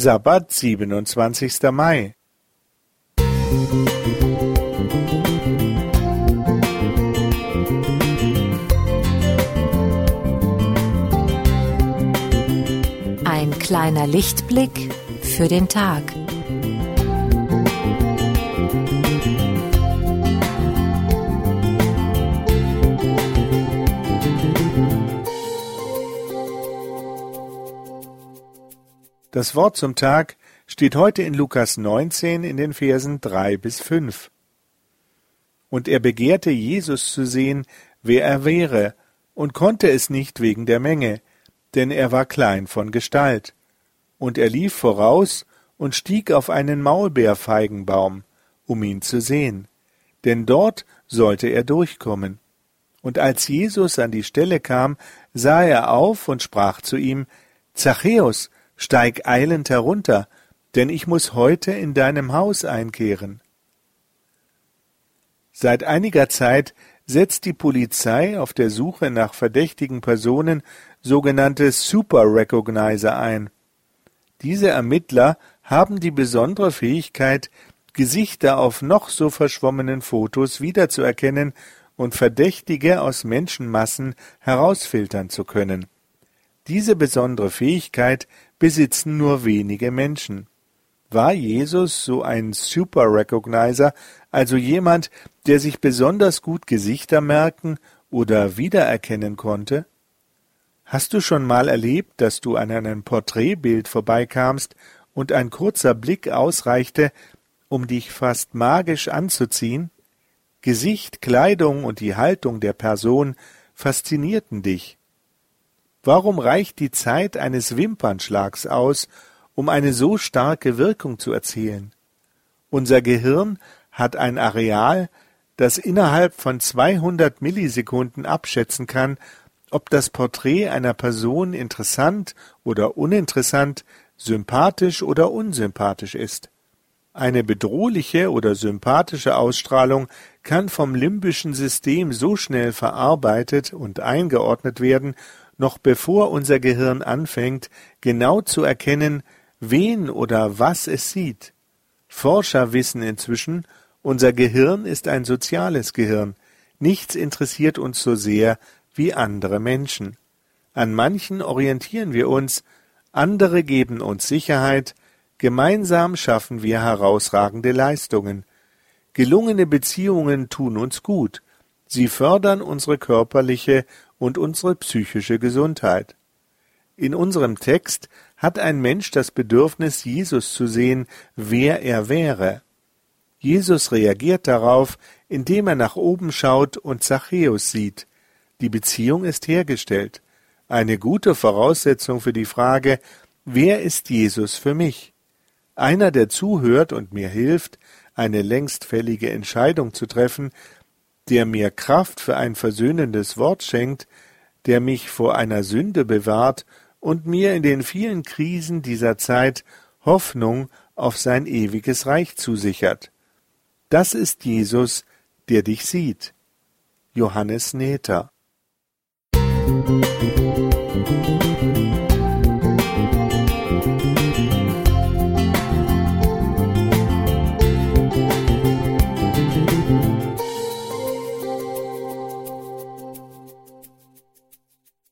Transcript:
Sabbat, 27. Mai. Ein kleiner Lichtblick für den Tag. Das Wort zum Tag steht heute in Lukas 19 in den Versen 3 bis 5. Und er begehrte Jesus zu sehen, wer er wäre, und konnte es nicht wegen der Menge, denn er war klein von Gestalt. Und er lief voraus und stieg auf einen Maulbeerfeigenbaum, um ihn zu sehen, denn dort sollte er durchkommen. Und als Jesus an die Stelle kam, sah er auf und sprach zu ihm, Zachäus, Steig eilend herunter, denn ich muss heute in deinem Haus einkehren. Seit einiger Zeit setzt die Polizei auf der Suche nach verdächtigen Personen sogenannte Super Recognizer ein. Diese Ermittler haben die besondere Fähigkeit, Gesichter auf noch so verschwommenen Fotos wiederzuerkennen und Verdächtige aus Menschenmassen herausfiltern zu können. Diese besondere Fähigkeit besitzen nur wenige Menschen. War Jesus so ein Super Recognizer, also jemand, der sich besonders gut Gesichter merken oder wiedererkennen konnte? Hast du schon mal erlebt, dass du an einem Porträtbild vorbeikamst und ein kurzer Blick ausreichte, um dich fast magisch anzuziehen? Gesicht, Kleidung und die Haltung der Person faszinierten dich. Warum reicht die Zeit eines Wimpernschlags aus, um eine so starke Wirkung zu erzielen? Unser Gehirn hat ein Areal, das innerhalb von 200 Millisekunden abschätzen kann, ob das Porträt einer Person interessant oder uninteressant, sympathisch oder unsympathisch ist. Eine bedrohliche oder sympathische Ausstrahlung kann vom limbischen System so schnell verarbeitet und eingeordnet werden noch bevor unser Gehirn anfängt, genau zu erkennen, wen oder was es sieht. Forscher wissen inzwischen, unser Gehirn ist ein soziales Gehirn. Nichts interessiert uns so sehr wie andere Menschen. An manchen orientieren wir uns, andere geben uns Sicherheit, gemeinsam schaffen wir herausragende Leistungen. Gelungene Beziehungen tun uns gut, sie fördern unsere körperliche und unsere psychische Gesundheit. In unserem Text hat ein Mensch das Bedürfnis, Jesus zu sehen, wer er wäre. Jesus reagiert darauf, indem er nach oben schaut und Zachäus sieht. Die Beziehung ist hergestellt. Eine gute Voraussetzung für die Frage, wer ist Jesus für mich? Einer, der zuhört und mir hilft, eine längst fällige Entscheidung zu treffen, der mir Kraft für ein versöhnendes Wort schenkt, der mich vor einer Sünde bewahrt und mir in den vielen Krisen dieser Zeit Hoffnung auf sein ewiges Reich zusichert. Das ist Jesus, der dich sieht. Johannes Nähter